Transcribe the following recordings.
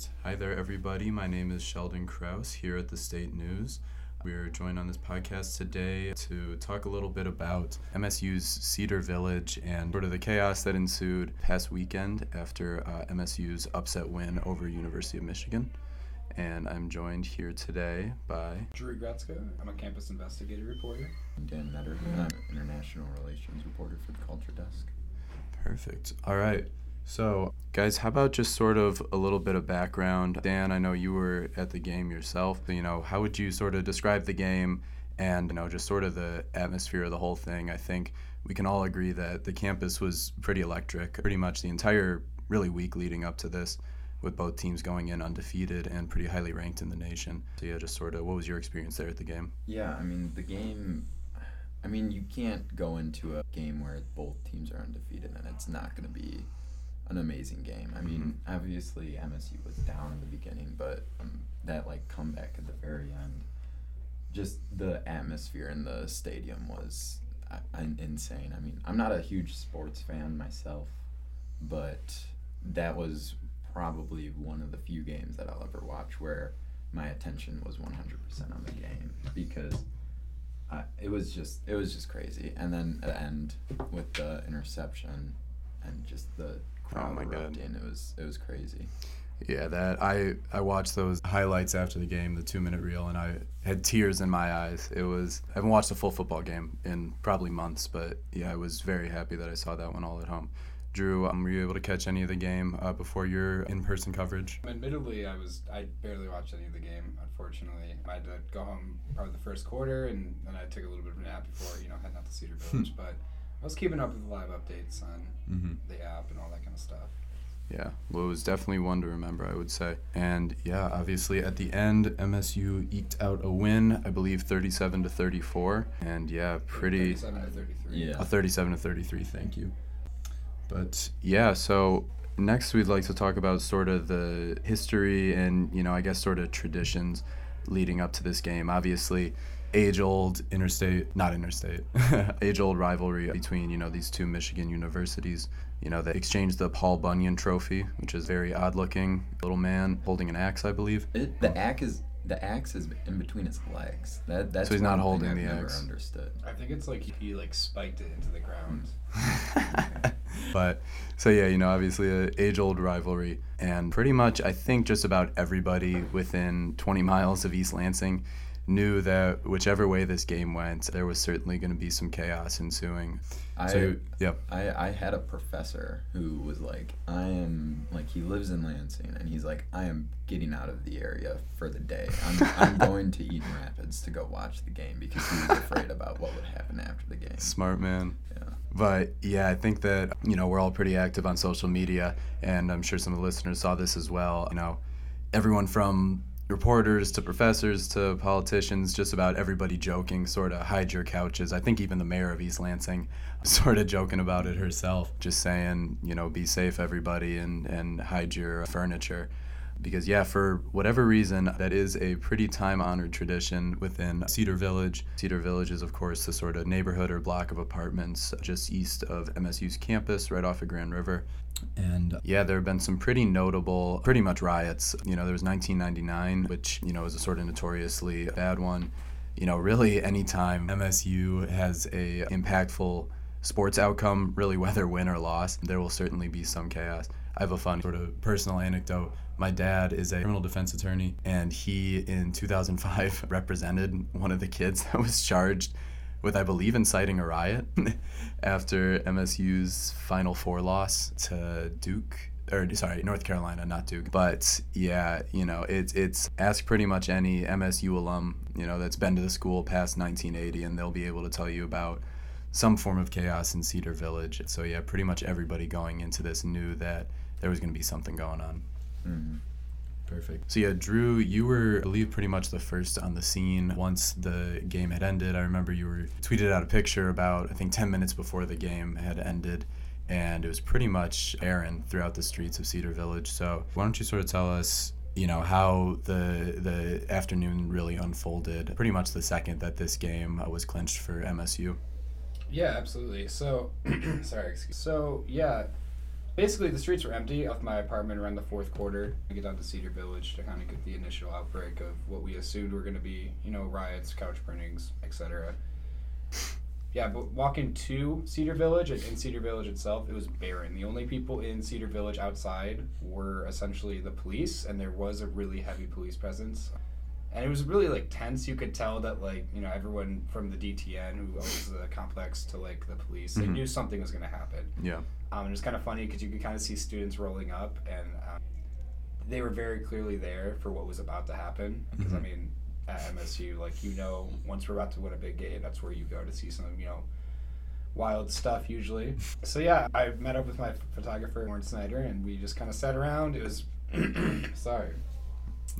right. Hi there, everybody. My name is Sheldon Kraus here at the State News. We're joined on this podcast today to talk a little bit about MSU's Cedar Village and sort of the chaos that ensued past weekend after uh, MSU's upset win over University of Michigan. And I'm joined here today by Drew Gretzka. I'm a campus investigative reporter. Dan Metter, I'm an international relations reporter for the Culture Desk. Perfect. All right. So, guys, how about just sort of a little bit of background? Dan, I know you were at the game yourself. You know, how would you sort of describe the game and, you know, just sort of the atmosphere of the whole thing? I think we can all agree that the campus was pretty electric, pretty much the entire really week leading up to this, with both teams going in undefeated and pretty highly ranked in the nation. So, yeah, just sort of what was your experience there at the game? Yeah, I mean, the game. I mean, you can't go into a game where both teams are undefeated and it's not going to be an amazing game. I mean, mm-hmm. obviously MSU was down in the beginning, but um, that like comeback at the very end, just the atmosphere in the stadium was uh, insane. I mean, I'm not a huge sports fan myself, but that was probably one of the few games that I'll ever watch where my attention was 100% on the game because I, it was just it was just crazy. And then at the end with the interception and just the oh my god, in. It was it was crazy. Yeah, that I I watched those highlights after the game, the two minute reel, and I had tears in my eyes. It was I haven't watched a full football game in probably months, but yeah, I was very happy that I saw that one all at home. Drew, um, were you able to catch any of the game uh, before your in-person coverage? Admittedly, I was I barely watched any of the game. Unfortunately, I had to go home probably the first quarter, and then I took a little bit of a nap before you know heading out to Cedar Village. but I was keeping up with the live updates on mm-hmm. the app and all that kind of stuff. Yeah, well, it was definitely one to remember, I would say. And yeah, obviously at the end, MSU eked out a win, I believe 37 to 34. And yeah, pretty. 37 to 33. Yeah. A 37 to 33, thank you. But yeah, so next we'd like to talk about sort of the history and, you know, I guess sort of traditions leading up to this game. Obviously, age old interstate, not interstate, age old rivalry between, you know, these two Michigan universities. You know, they exchanged the Paul Bunyan trophy, which is very odd looking. Little man holding an axe, I believe. It, the axe is the axe is in between his legs. That that's so he's not holding the I've axe. understood. I think it's like he like spiked it into the ground. but so yeah, you know, obviously a age old rivalry, and pretty much I think just about everybody within 20 miles of East Lansing knew that whichever way this game went, there was certainly going to be some chaos ensuing. I, so, yep. I, I had a professor who was like, I am, like, he lives in Lansing, and he's like, I am getting out of the area for the day. I'm, I'm going to Eaton Rapids to go watch the game because he was afraid about what would happen after the game. Smart man. Yeah. But yeah, I think that, you know, we're all pretty active on social media, and I'm sure some of the listeners saw this as well. You know, everyone from reporters to professors to politicians, just about everybody joking, sort of hide your couches. I think even the mayor of East Lansing sort of joking about it herself, just saying, you know, be safe, everybody, and, and hide your furniture. Because, yeah, for whatever reason, that is a pretty time honored tradition within Cedar Village. Cedar Village is, of course, the sort of neighborhood or block of apartments just east of MSU's campus, right off of Grand River. And yeah, there have been some pretty notable, pretty much riots. You know, there was 1999, which, you know, is a sort of notoriously bad one. You know, really anytime MSU has a impactful sports outcome, really whether win or loss, there will certainly be some chaos. I have a fun sort of personal anecdote. My dad is a criminal defense attorney, and he in 2005 represented one of the kids that was charged with, I believe, inciting a riot after MSU's Final Four loss to Duke. Or sorry, North Carolina, not Duke. But yeah, you know, it's it's ask pretty much any MSU alum, you know, that's been to the school past 1980, and they'll be able to tell you about some form of chaos in Cedar Village. So yeah, pretty much everybody going into this knew that there was going to be something going on. Mm-hmm. Perfect. So yeah, Drew, you were, I believe, pretty much the first on the scene once the game had ended. I remember you were tweeted out a picture about I think 10 minutes before the game had ended, and it was pretty much Aaron throughout the streets of Cedar Village. So why don't you sort of tell us, you know, how the the afternoon really unfolded? Pretty much the second that this game was clinched for MSU. Yeah, absolutely. So, sorry, excuse. So yeah basically the streets were empty of my apartment around the fourth quarter. I get down to Cedar Village to kind of get the initial outbreak of what we assumed were going to be, you know, riots, couch burnings, etc. Yeah, but walking to Cedar Village and in Cedar Village itself, it was barren. The only people in Cedar Village outside were essentially the police, and there was a really heavy police presence. And it was really like tense. You could tell that like you know everyone from the DTN who owns the complex to like the police, they Mhm. knew something was going to happen. Yeah. Um, it was kind of funny because you could kind of see students rolling up, and um, they were very clearly there for what was about to happen. Because I Mhm. mean, at MSU, like you know, once we're about to win a big game, that's where you go to see some, you know, wild stuff usually. So yeah, I met up with my photographer Warren Snyder, and we just kind of sat around. It was, sorry,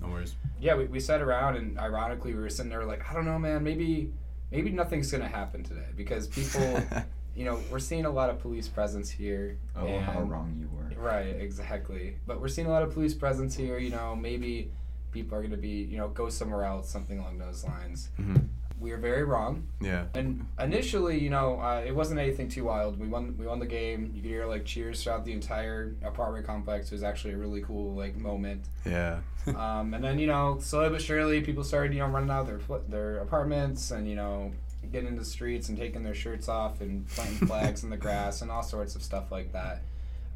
No worries. yeah, we, we sat around, and ironically, we were sitting there like, I don't know, man, maybe maybe nothing's gonna happen today because people. you know, we're seeing a lot of police presence here. Oh, how wrong you were. Right, exactly. But we're seeing a lot of police presence here. You know, maybe people are going to be, you know, go somewhere else, something along those lines. hmm We were very wrong. Yeah. And initially, you know, uh, it wasn't anything too wild. We won. We won the game. You could hear like cheers throughout the entire apartment complex. It was actually a really cool like moment. Yeah. Um, and then you know, slowly but surely, people started you know running out of their their apartments and you know getting into the streets and taking their shirts off and planting flags in the grass and all sorts of stuff like that.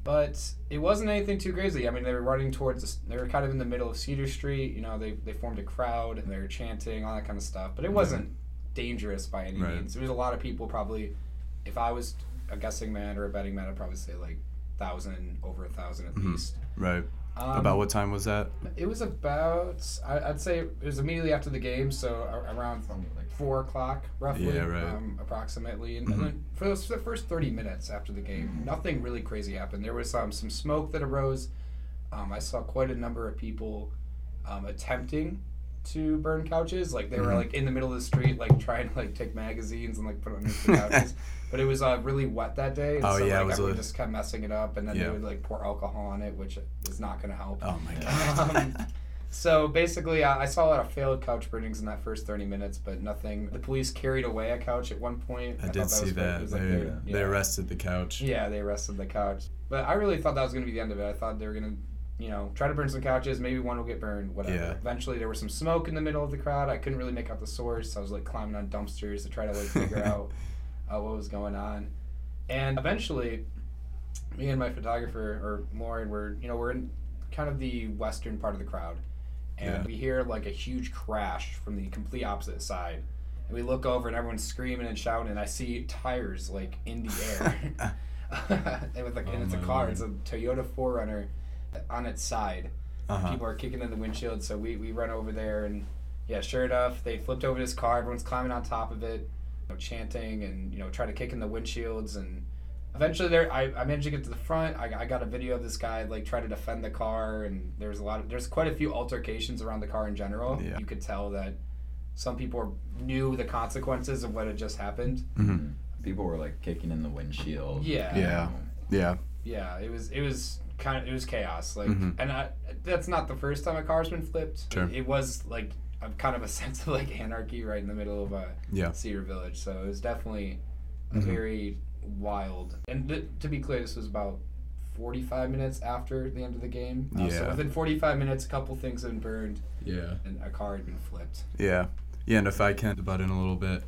But it wasn't anything too crazy. I mean, they were running towards. The, they were kind of in the middle of Cedar Street. You know, they they formed a crowd and they were chanting all that kind of stuff. But it wasn't dangerous by any Right. means. There was a lot of people probably. If I was a guessing man or a betting man, I'd probably say like thousand over a thousand at Mhm. least. right. Um, About what time was that? it was about I, I'd say it was immediately after the game, so around From like four o'clock roughly, Yeah, right. um, approximately. And, Mhm. and then for those for the first thirty minutes after the game, nothing really crazy happened. There was um, some smoke that arose. Um, I saw quite a number of people um, attempting to burn couches. Like they were Mhm. like in the middle of the street, like trying to like take magazines and like put on the couches. But it was uh, really wet that day, and Oh, so yeah, like was everyone a- just kept messing it up, and then Yeah. they would like pour alcohol on it, which is not going to help. Oh my god. Um, so basically, I I saw a lot of failed couch burnings in that first 30 minutes, but nothing. The police carried away a couch at one point. I thought did see that. was like they, they- they arrested the couch. Yeah, they arrested the couch. But I really thought that was going to be the end of it. I thought they were going to, you know, try to burn some couches. Maybe one will get burned, whatever. Yeah. Eventually, there was some smoke in the middle of the crowd. I couldn't really make out the source. I was like climbing on dumpsters to try to like figure out uh, what was going on. And eventually, me and my photographer or Lauren were, you know, we're in kind of the western part of the crowd, and Yeah. we hear like a huge crash from the complete opposite side. And we look over and everyone's screaming and shouting, and I see tires like in the air. and with like, and Oh it's a car. Lord. It's a Toyota 4Runner on its side. Uh-huh. People are kicking in the windshield, so we, we run over there, and yeah, sure enough, they flipped over this car. Everyone's climbing on top of it, you know, chanting and you know trying to kick in the windshields, and eventually there I, I managed to get to the front. I, I got a video of this guy like trying to defend the car, and there's a lot of there's quite a few altercations around the car in general. Yeah. You could tell that some people knew the consequences of what had just happened. Mhm. people were like kicking in the windshield. Yeah. Yeah. Yeah. Yeah, it was it was kind of it was chaos. Like, Mhm. and I, that's not the first time a car's been flipped. Sure. It, was like a kind of a sense of like anarchy right in the middle of a Yeah. Cedar Village. So it was definitely a Mhm. very wild. And th- to be clear, this was about. 45 minutes after the end of the game. Uh, So Yeah. within 45 minutes, a couple things had been burned Yeah. and a car had been flipped. Yeah. Yeah, and if I can butt in a little bit.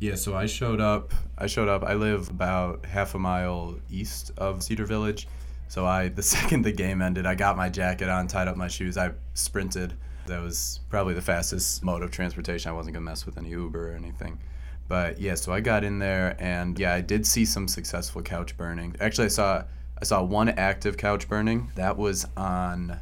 Yeah, so I showed up I showed up I live about half a mile east of Cedar Village. So I the second the game ended, I got my jacket on, tied up my shoes, I sprinted. That was probably the fastest mode of transportation. I wasn't gonna mess with any Uber or anything. But yeah, so I got in there and yeah, I did see some successful couch burning. Actually I saw I saw one active couch burning. That was on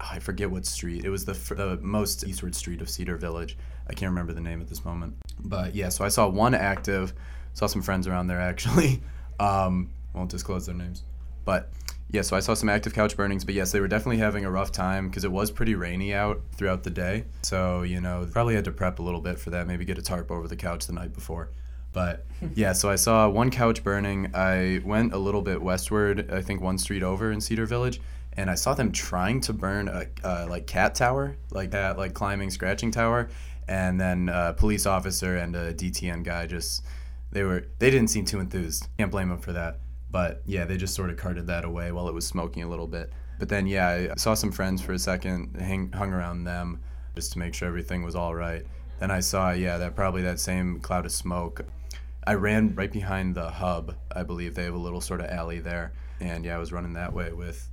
I forget what street. It was the, the most eastward street of Cedar Village. I can't remember the name at this moment. But yeah, so I saw one active. Saw some friends around there actually. Um, won't disclose their names. But yeah, so I saw some active couch burnings. But yes, they were definitely having a rough time because it was pretty rainy out throughout the day. So you know, probably had to prep a little bit for that. Maybe get a tarp over the couch the night before. But yeah, so I saw one couch burning. I went a little bit westward, I think one street over in Cedar Village, and I saw them trying to burn a uh, like cat tower, like that, like climbing scratching tower, and then a police officer and a DTN guy just they were they didn't seem too enthused. Can't blame them for that. But yeah, they just sort of carted that away while it was smoking a little bit. But then yeah, I saw some friends for a second, hang, hung around them just to make sure everything was all right. Then I saw yeah that probably that same cloud of smoke. I ran right behind the hub. I believe they have a little sort of alley there, and yeah, I was running that way with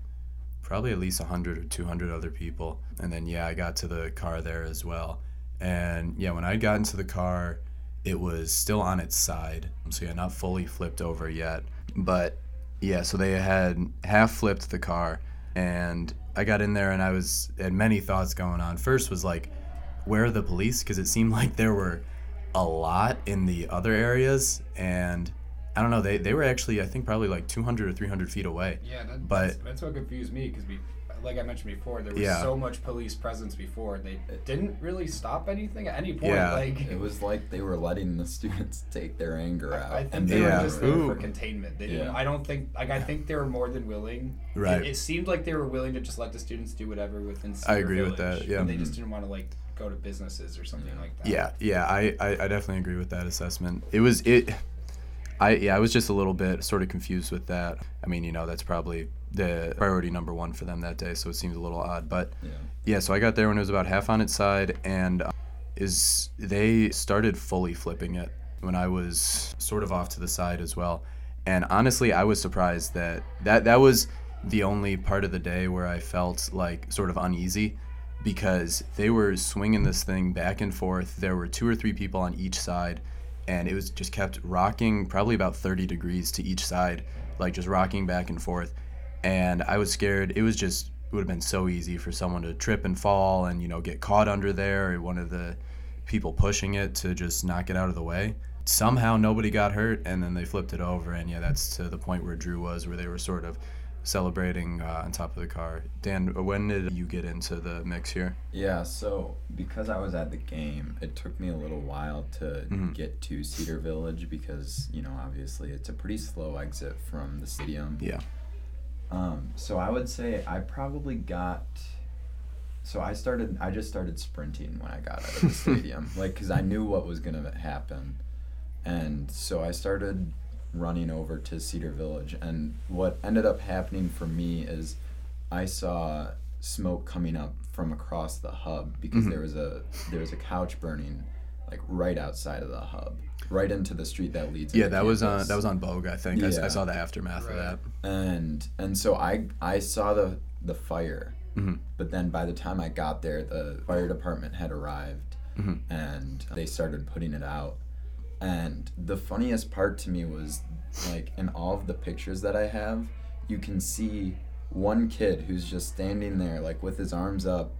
probably at least 100 or 200 other people. And then yeah, I got to the car there as well. And yeah, when I got into the car, it was still on its side. So yeah, not fully flipped over yet. But yeah, so they had half flipped the car and I got in there and I was had many thoughts going on. First was like, where are the police? Because it seemed like there were a lot in the other areas, and I don't know. They they were actually I think probably like 200 or 300 feet away. Yeah, that, But- that's, that's what confused me because we, like I mentioned before, there was Yeah. so much police presence before. They didn't really stop anything at any point. Yeah. Like It was like they were letting the students take their anger out. I think and they Yeah. were just there Ooh. for containment. They didn't. Yeah. I don't think. Like I think they were more than willing. Right. It, it seemed like they were willing to just let the students do whatever within. I Cedar agree with that, yeah. and they just mm-hmm. didn't want to like go to businesses or something like that. Yeah, yeah, I, I, I definitely agree with that assessment. It was it. I yeah, I was just a little bit sort of confused with that. I mean, you know, that's probably the priority number one for them that day, so it seems a little odd. But Yeah. yeah, so I got there when it was about half on its side, and uh, is they started fully flipping it when I was sort of off to the side as well. And honestly, I was surprised that that that was the only part of the day where I felt like sort of uneasy because they were swinging this thing back and forth. There were two or three people on each side, and it was just kept rocking probably about 30 degrees to each side, like just rocking back and forth. And I was scared. It was just it would have been so easy for someone to trip and fall and you know get caught under there or one of the people pushing it to just knock it out of the way. Somehow nobody got hurt, and then they flipped it over, and yeah, that's to the point where Drew was, where they were sort of celebrating uh, on top of the car. Dan, when did you get into the mix here? Yeah, so because I was at the game, it took me a little while to Mhm. get to Cedar Village because, you know, obviously it's a pretty slow exit from the stadium. Yeah. Um, so I would say I probably got. So I started. I just started sprinting when I got out of the stadium, like because I knew what was gonna happen, and so I started running over to Cedar Village. And what ended up happening for me is, I saw smoke coming up from across the hub because Mhm. there was a there was a couch burning, like right outside of the hub, right into the street that leads. Yeah, into that was on that was on Bogue, I think. I s I I, Yeah. saw the aftermath Right. of that. and and so I I saw the the fire, Mhm. but then by the time I got there, the fire department had arrived, Mhm. and they started putting it out. And the funniest part to me was like in all of the pictures that I have, you can see one kid who's just standing there like with his arms up.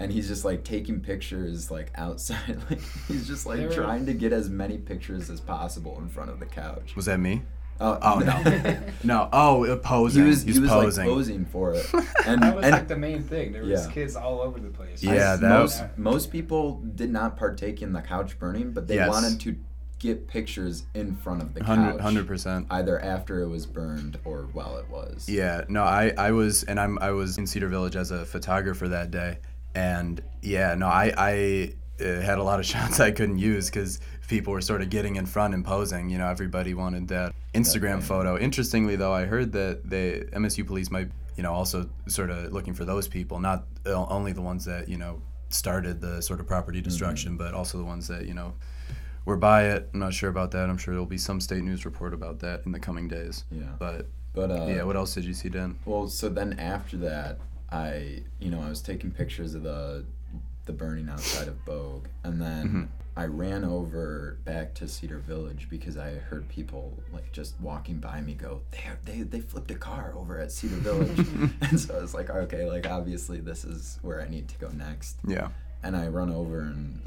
And he's just like taking pictures like outside, like he's just like There were- trying to get as many pictures as possible in front of the couch. Was that me? Oh, Oh no, no. Oh, posing. he was He's he was posing. like posing for it, and that was and like the main thing. There was Yeah. kids all over the place. Yeah, I- that most was- most people did not partake in the couch burning, but they Yes. wanted to get pictures in front of the Hundred couch, hundred percent. either after it was burned or while it was. Yeah, no, I, I was and I'm I was in Cedar Village as a photographer that day, and yeah, no, I I uh, had a lot of shots I couldn't use because people were sort of getting in front and posing. You know, everybody wanted that Instagram photo. Interestingly, though, I heard that the MSU police might you know also sort of looking for those people, not only the ones that you know started the sort of property destruction, but also the ones that you know were by it. I'm not sure about that. I'm sure there'll be some state news report about that in the coming days. Yeah. But But uh, yeah, what else did you see, Dan? Well, so then after that, I you know I was taking pictures of the the burning outside of Bogue, and then Mhm. I ran over back to Cedar Village because I heard people like just walking by me go, they they they flipped a car over at Cedar Village, and so I was like, okay, like obviously this is where I need to go next, Yeah. and I run over and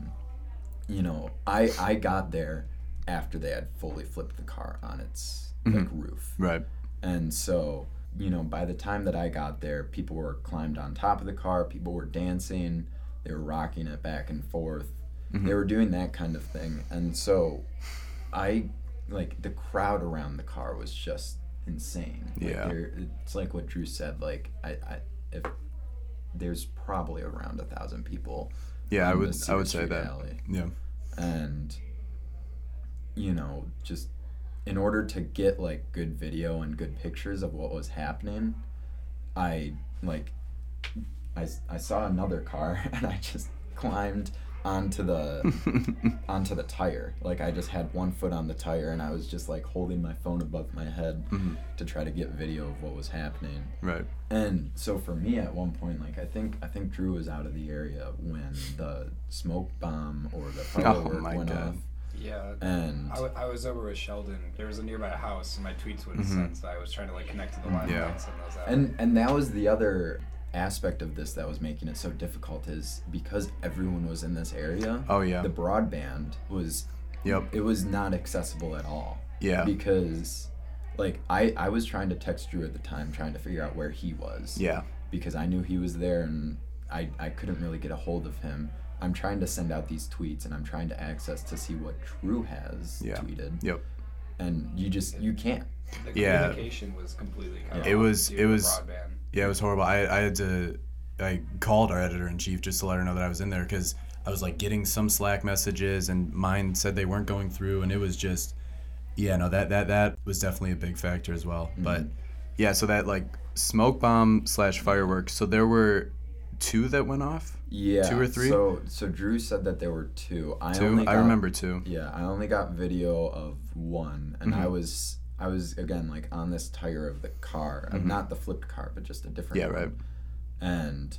you know I I got there after they had fully flipped the car on its like Mhm. roof. Right. And so, you know, by the time that I got there, people were climbed on top of the car, people were dancing, they were rocking it back and forth. Mhm. They were doing that kind of thing. And so I like the crowd around the car was just insane. Like, Yeah. it's like what Drew said, like I, I if there's probably around a thousand people. Yeah, I would I would say that. alley Yeah. and you know just in order to get like good video and good pictures of what was happening, I like I, I saw another car and I just climbed onto the onto the tire. Like I just had one foot on the tire and I was just like holding my phone above my head Mhm. to try to get video of what was happening. Right. And so for me at one point, like I think I think Drew was out of the area when the smoke bomb or the firework Oh my went God. off. Yeah. And I, w- I was over with Sheldon. There was a nearby house, and my tweets would have Mhm. sent, so I was trying to like connect to the Wi-Fi Yeah. and send those out. and and that was the other aspect of this that was making it so difficult is because everyone was in this area. Oh yeah. The broadband was Yep. it was not accessible at all. Yeah. Because like I I was trying to text Drew at the time trying to figure out where he was. Yeah. Because I knew he was there and I I couldn't really get a hold of him. I'm trying to send out these tweets and I'm trying to access to see what Drew has Yeah. tweeted. Yep. And you just you can't. the Yeah. communication was completely cut It off was- it was- broadband. Yeah, it was horrible. I, I had to, I called our editor in chief just to let her know that I was in there because I was like getting some Slack messages and mine said they weren't going through, and it was just, yeah, no, that that that was definitely a big factor as well. But yeah, so that like smoke bomb slash fireworks. So there were two that went off. Yeah. Two or three? So so Drew said that there were two. I Two. only I remember two. Yeah, I only got video of one, and I Mhm. was I was again like on this tire of the car, Mhm. not the flipped car, but just a different. Yeah, one. right. And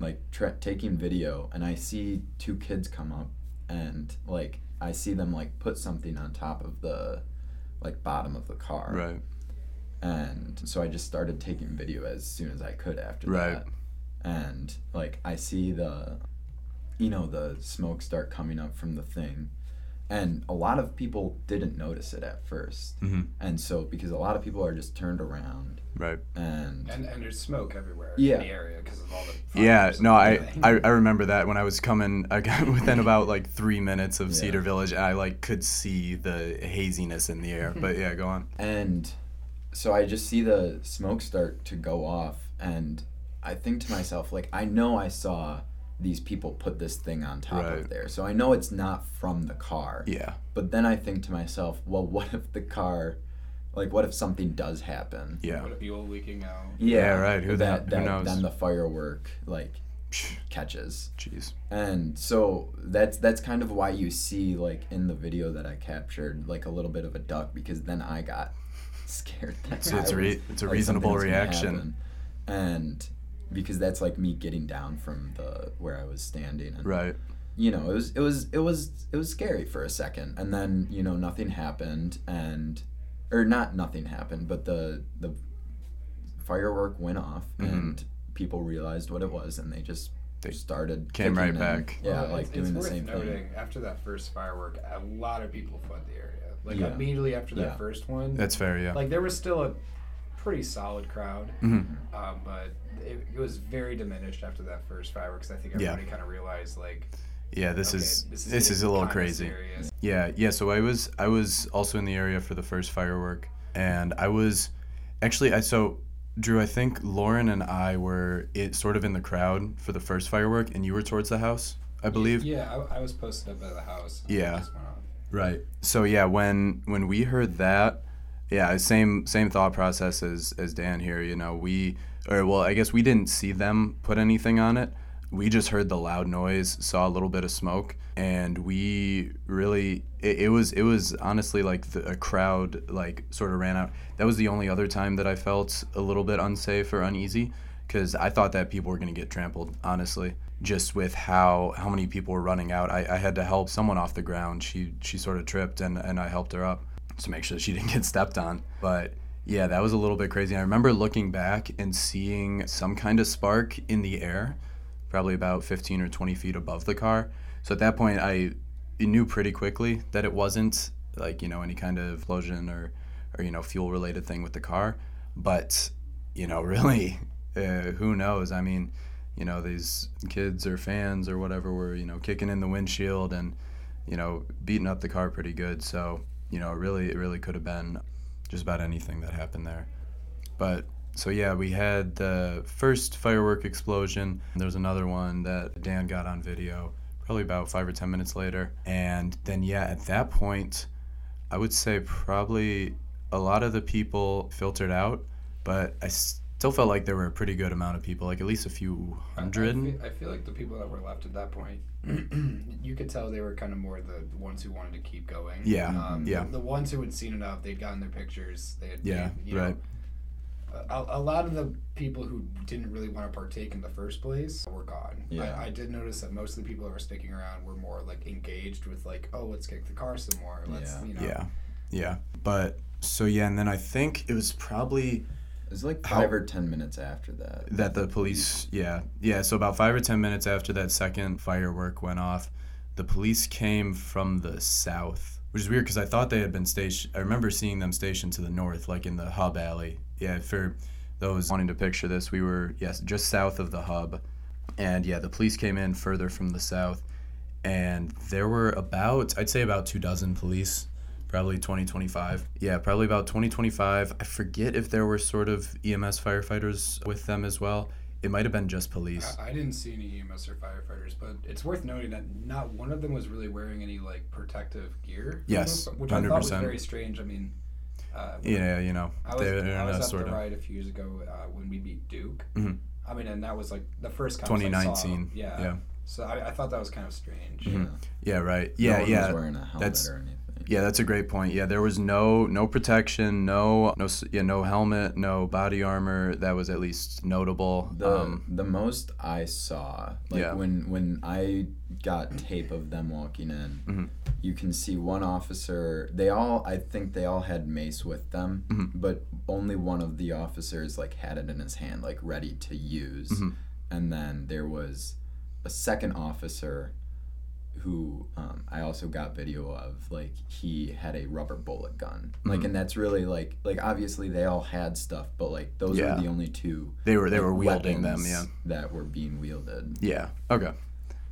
like tra- taking video, and I see two kids come up, and like I see them like put something on top of the like bottom of the car, Right. and so I just started taking video as soon as I could after Right. that. And like I see the you know, the smoke start coming up from the thing. And a lot of people didn't notice it at 1st hmm And so because a lot of people are just turned around Right. and, And and there's smoke everywhere Yeah. in the area because of all the. Yeah, no, I. I I remember that when I was coming, I got within about like three minutes of Yeah. Cedar Village, I like could see the haziness in the air. But yeah, go on. and so I just see the smoke start to go off and I think to myself like I know I saw these people put this thing on top Right. of there. So I know it's not from the car. Yeah, But then I think to myself, well, what if the car, like, what if something does happen? yeah, What if fuel leaking out? Yeah, right. Who that, the- who that knows? Then the firework like catches, jeez. and so that's that's kind of why you see like in the video that I captured like a little bit of a duck because then I got scared. That So it's I re- was- it's a like, reasonable something reaction. and because that's like me getting down from the where I was standing and Right. you know, it was it was it was it was scary for a second, and then you know nothing happened, and or not nothing happened, but the the firework went off, Mhm. and people realized what it was, and they just They started came right and- back. Yeah, Well, like it's, doing it's the worth same noting, thing. After that first firework, a lot of people fled the area. Like Yeah. immediately after that Yeah. first one, That's fair. Yeah. like there was still a pretty solid crowd, hmm um, but it, it was very diminished after that first fireworks. I think Yeah. everybody kind of realized like Yeah. This okay, is this is, getting a little crazy. serious. Yeah, yeah. So I was I was also in the area for the first firework, and I was actually I so Drew. I think Lauren and I were it sort of in the crowd for the first firework, and you were towards the house, I believe. Yeah, I, I was posted up at the house. Yeah. just went off. Right. So yeah, when when we heard that, yeah, same same thought process as as Dan here. You know, we or well, I guess we didn't see them put anything on it. We just heard the loud noise, saw a little bit of smoke, and we really it, it was it was honestly like the, a crowd like sort of ran out. That was the only other time that I felt a little bit unsafe or uneasy because I thought that people were going to get trampled. Honestly, just with how how many people were running out, I, I had to help someone off the ground. She she sort of tripped and and I helped her up to make sure she didn't get stepped on. But yeah, that was a little bit crazy. I remember looking back and seeing some kind of spark in the air, probably about 15 or 20 feet above the car. So at that point, I knew pretty quickly that it wasn't like you know any kind of explosion or or you know fuel related thing with the car. But you know, really, uh, who knows? I mean, you know, these kids or fans or whatever were you know kicking in the windshield and you know beating up the car pretty good. So you know, really, it really could have been just about anything that happened there. But so yeah, we had the first firework explosion. There was another one that Dan got on video, probably about five or ten minutes later. And then yeah, at that point, I would say probably a lot of the people filtered out, but I still felt like there were a pretty good amount of people, like at least a few I- I hundred. feel, I feel like the people that were left at that point, you could tell they were kind of more the ones who wanted to keep going. Yeah, Um, yeah. The ones who had seen enough, they'd gotten their pictures. They had, Yeah, you know, right. a, a lot of the people who didn't really want to partake in the first place were gone. Yeah. I, I did notice that most of the people that were sticking around were more like engaged with like, oh, let's kick the car some more. Let's, Yeah. you know. Yeah, yeah. But so yeah, and then I think it was probably It was like How- five or ten minutes after that. that the police yeah. Yeah so about five or ten minutes after that second firework went off the police came from the south which is weird because i thought they had been stationed i remember seeing them stationed to the north like in the hub alley. Yeah for those wanting to picture this we were yes just south of the hub. And yeah the police came in further from the south and there were about i'd say about two dozen police probably 2025. yeah probably about 2025. i forget if there were sort of ems firefighters with them as well it might have been just police I, I didn't see any EMS or firefighters, but it's worth noting that not one of them was really wearing any like protective gear. for the Yes, most part, which I thought was very strange. I mean, uh, yeah you know I was, they're I was a at the of ride a few years ago uh, when we beat Duke. Mhm. I mean, and that was like the first cops I saw. 2019 Yeah. yeah So I, I thought that was kind of strange. Mhm. Yeah. yeah right No yeah one yeah was wearing a helmet that's- or anything. Yeah, that's a great point. Yeah, there was no no protection, no no yeah, no helmet, no body armor. That was at least notable. The um, the most I saw, like Yeah. when when I got tape of them walking in, Mhm. you can see one officer. They all, I think they all had mace with them, Mhm. but only one of the officers like had it in his hand, like ready to use. Mhm. And then there was a second officer who um, I also got video of. Like he had a rubber bullet gun. Like, Mhm. and that's really like like obviously they all had stuff, but like those Yeah. were the only two they were they like, were wielding them. Yeah. that were being wielded Yeah. Okay.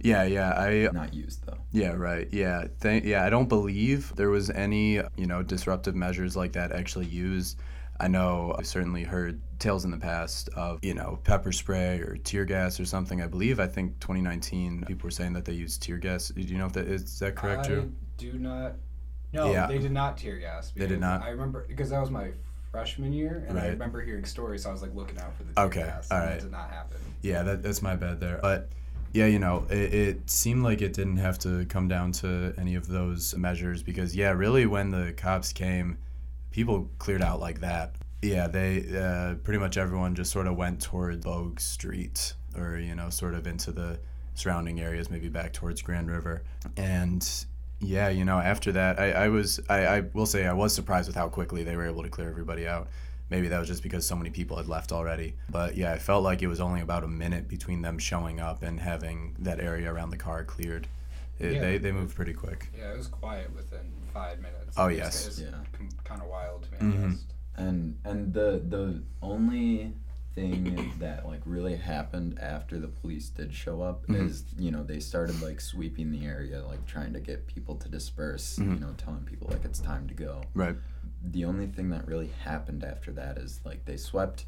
Yeah. Yeah. I. not used though Yeah. Right. Yeah. Thank. Yeah. I don't believe there was any you know disruptive measures like that actually used. I know I've certainly heard tales in the past of you know pepper spray or tear gas or something. I believe I think 2019 people were saying that they used tear gas. Do you know if that is that correct, I Drew? do not. No, Yeah. they did not tear gas. They did because not? I remember because that was my freshman year, and I remember hearing stories. So I was like looking out for the tear Okay, gas. all right. That did not happen. Yeah, that, that's my bad there. But yeah, you know, it, it seemed like it didn't have to come down to any of those measures because, yeah, really, when the cops came, people cleared out like that. Yeah, they uh, pretty much everyone just sort of went toward Bogue Street or, you know, sort of into the surrounding areas, maybe back towards Grand River. And yeah, you know, after that, I, I was, I, I will say, I was surprised with how quickly they were able to clear everybody out. Maybe that was just because so many people had left already. But yeah, I felt like it was only about a minute between them showing up and having that area around the car cleared. It, Yeah. They, they moved pretty quick. Yeah, it was quiet within five minutes. Oh, yes. it was Yeah. kind of wild to be Mhm. and and the the only thing that like really happened after the police did show up Mhm. is you know they started like sweeping the area like trying to get people to disperse Mhm. you know telling people like it's time to go Right. the only thing that really happened after that is like they swept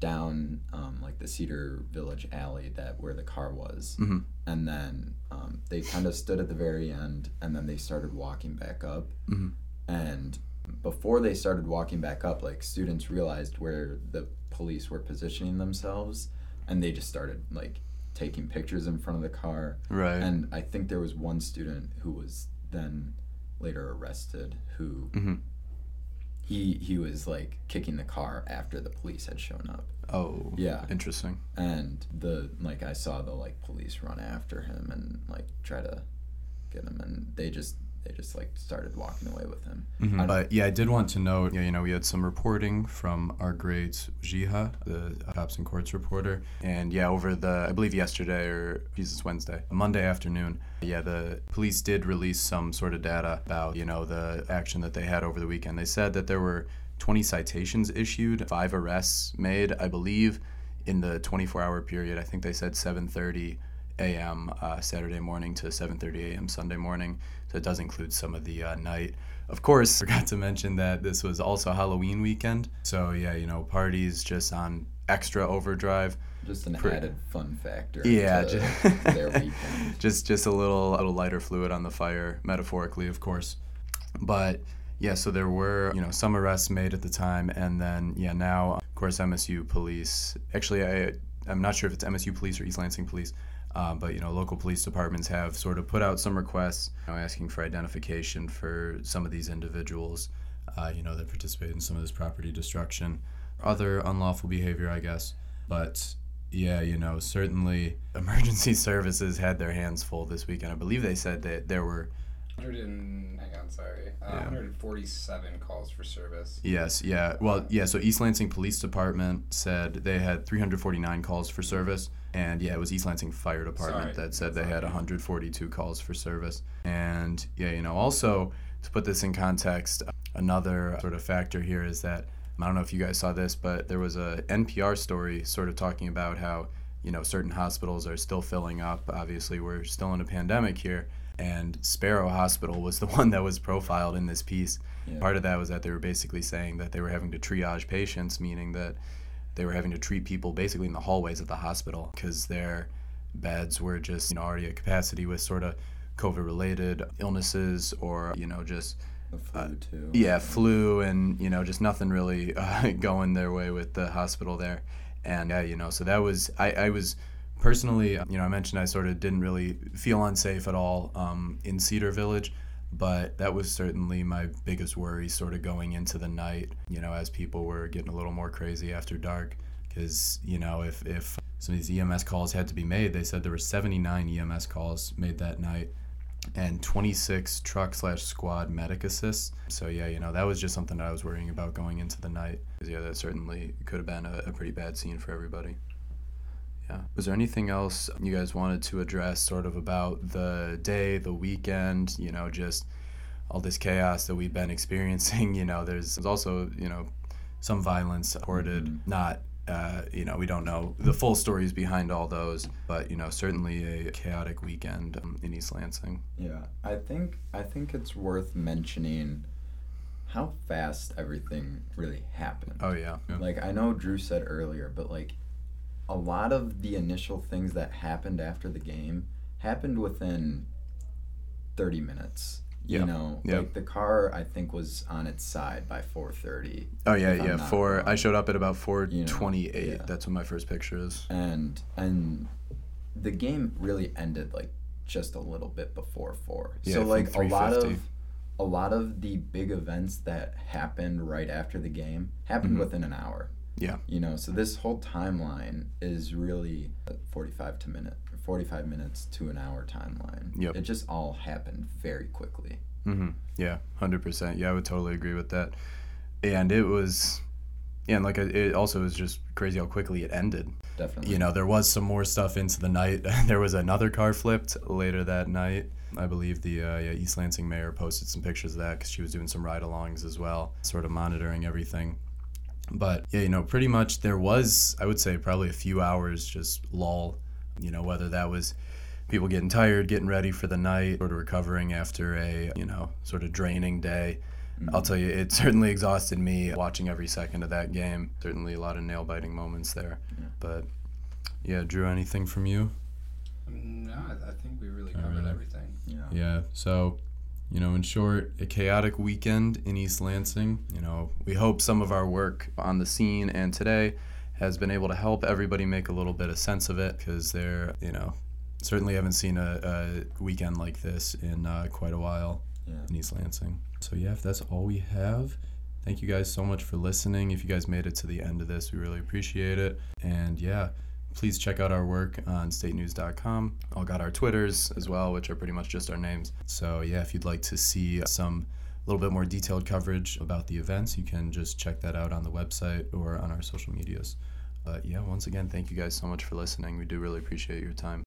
down um, like the Cedar Village alley that where the car was, Mhm. and then um, they kind of stood at the very end, and then they started walking back up, Mhm. and before they started walking back up, like students realized where the police were positioning themselves, and they just started like taking pictures in front of the car, Right. and I think there was one student who was then later arrested who Mhm. He he was like kicking the car after the police had shown up oh. Yeah. Interesting. and the like i saw the like police run after him and like try to get him and they just they just like started walking away with him Mhm. I- But yeah, I did want to note, yeah, you know, we had some reporting from our great Jiha, the cops and courts reporter, and yeah, over the I believe yesterday or Jesus Wednesday, Monday afternoon, yeah, the police did release some sort of data about you know the action that they had over the weekend. They said that there were 20 citations issued, five arrests made, I believe, in the 24-hour period. I think they said 7:30 a.m. Uh, Saturday morning to 7:30 a.m. Sunday morning. So it does include some of the uh, night. Of course, forgot to mention that this was also Halloween weekend. So yeah, you know, parties just on extra overdrive. just an added fun factor Yeah, to ju- their weekend just just a little a little lighter fluid on the fire, metaphorically, of course. But yeah, so there were, you know, some arrests made at the time, and then, yeah, now, of course, MSU police. Actually, I, I'm not sure if it's MSU police or East Lansing police, uh, but, you know, local police departments have sort of put out some requests you know, asking for identification for some of these individuals, uh, you know, that participate in some of this property destruction, other unlawful behavior, I guess. But yeah, you know, certainly emergency services had their hands full this weekend. I believe they said that there were 100 and hang on, sorry, uh, Yeah. 147 calls for service. Yes, yeah. Well, yeah, so East Lansing Police Department said they had 349 calls for service. And yeah, it was East Lansing Fire Department Sorry. that said they had 142 calls for service. And yeah, you know, also to put this in context, another sort of factor here is that I don't know if you guys saw this, but there was a NPR story sort of talking about how, you know, certain hospitals are still filling up. Obviously, we're still in a pandemic here. And Sparrow Hospital was the one that was profiled in this piece. Yeah. Part of that was that they were basically saying that they were having to triage patients, meaning that they were having to treat people basically in the hallways of the hospital because their beds were just, you know, already at capacity with sort of COVID related illnesses or, you know, just The flu too. yeah, flu and you know just nothing really uh, going their way with the hospital there, and yeah, you know, so that was I, I was personally, you know, I mentioned I sort of didn't really feel unsafe at all um, in Cedar Village, but that was certainly my biggest worry, sort of going into the night, you know, as people were getting a little more crazy after dark, because you know if if some of these EMS calls had to be made, they said there were 79 EMS calls made that night and 26 truck slash squad medic assists. So yeah, you know that was just something that I was worrying about going into the night. yeah, that certainly could have been a, a pretty bad scene for everybody. Yeah. Was there anything else you guys wanted to address, sort of about the day, the weekend? You know, just all this chaos that we've been experiencing. You know, there's, there's also you know some violence reported, Mhm. not. Uh, you know, we don't know the full stories behind all those, but you know, certainly a chaotic weekend um, in East Lansing. Yeah, I think I think it's worth mentioning how fast everything really happened. Oh yeah. yeah. Like I know Drew said earlier, but like a lot of the initial things that happened after the game happened within 30 minutes. Yeah, You know, yeah. like the car I think was on its side by 4:30 Oh yeah, yeah. Four. I showed up at about 4:28. You know, yeah. That's when my first picture is. and and the game really ended like just a little bit before 4. Yeah, so like a lot of a lot of the big events that happened right after the game happened Mhm. within an hour. Yeah. You know, so this whole timeline is really a 45 to minute 45 minutes to an hour timeline. Yep. It just all happened very quickly. Mm-hmm. Yeah, hundred percent. Yeah, I would totally agree with that. And it was, yeah, and like it also was just crazy how quickly it ended. Definitely. You know, there was some more stuff into the night. there was another car flipped later that night. I believe the uh, yeah, East Lansing mayor posted some pictures of that because she was doing some ride-alongs as well, sort of monitoring everything. But yeah, you know, pretty much there was, I would say, probably a few hours just lull. You know, whether that was people getting tired, getting ready for the night, sort of recovering after a you know sort of draining day. Mm-hmm. I'll tell you, it certainly exhausted me watching every second of that game. Certainly a lot of nail biting moments there. Yeah. But yeah, Drew, anything from you? No, I, I think we really covered right. everything. Yeah. Yeah, so, you know, in short, a chaotic weekend in East Lansing. You know, we hope some of our work on the scene and today has been able to help everybody make a little bit of sense of it because they're, you know, certainly haven't seen a, a weekend like this in uh, quite a while Yeah. in East Lansing. So, yeah, if that's all we have, thank you guys so much for listening. If you guys made it to the end of this, we really appreciate it. And yeah, please check out our work on statenews.com. All got our Twitters as well, which are pretty much just our names. So, yeah, if you'd like to see some a little bit more detailed coverage about the events, you can just check that out on the website or on our social medias. But yeah, once again, thank you guys so much for listening. We do really appreciate your time.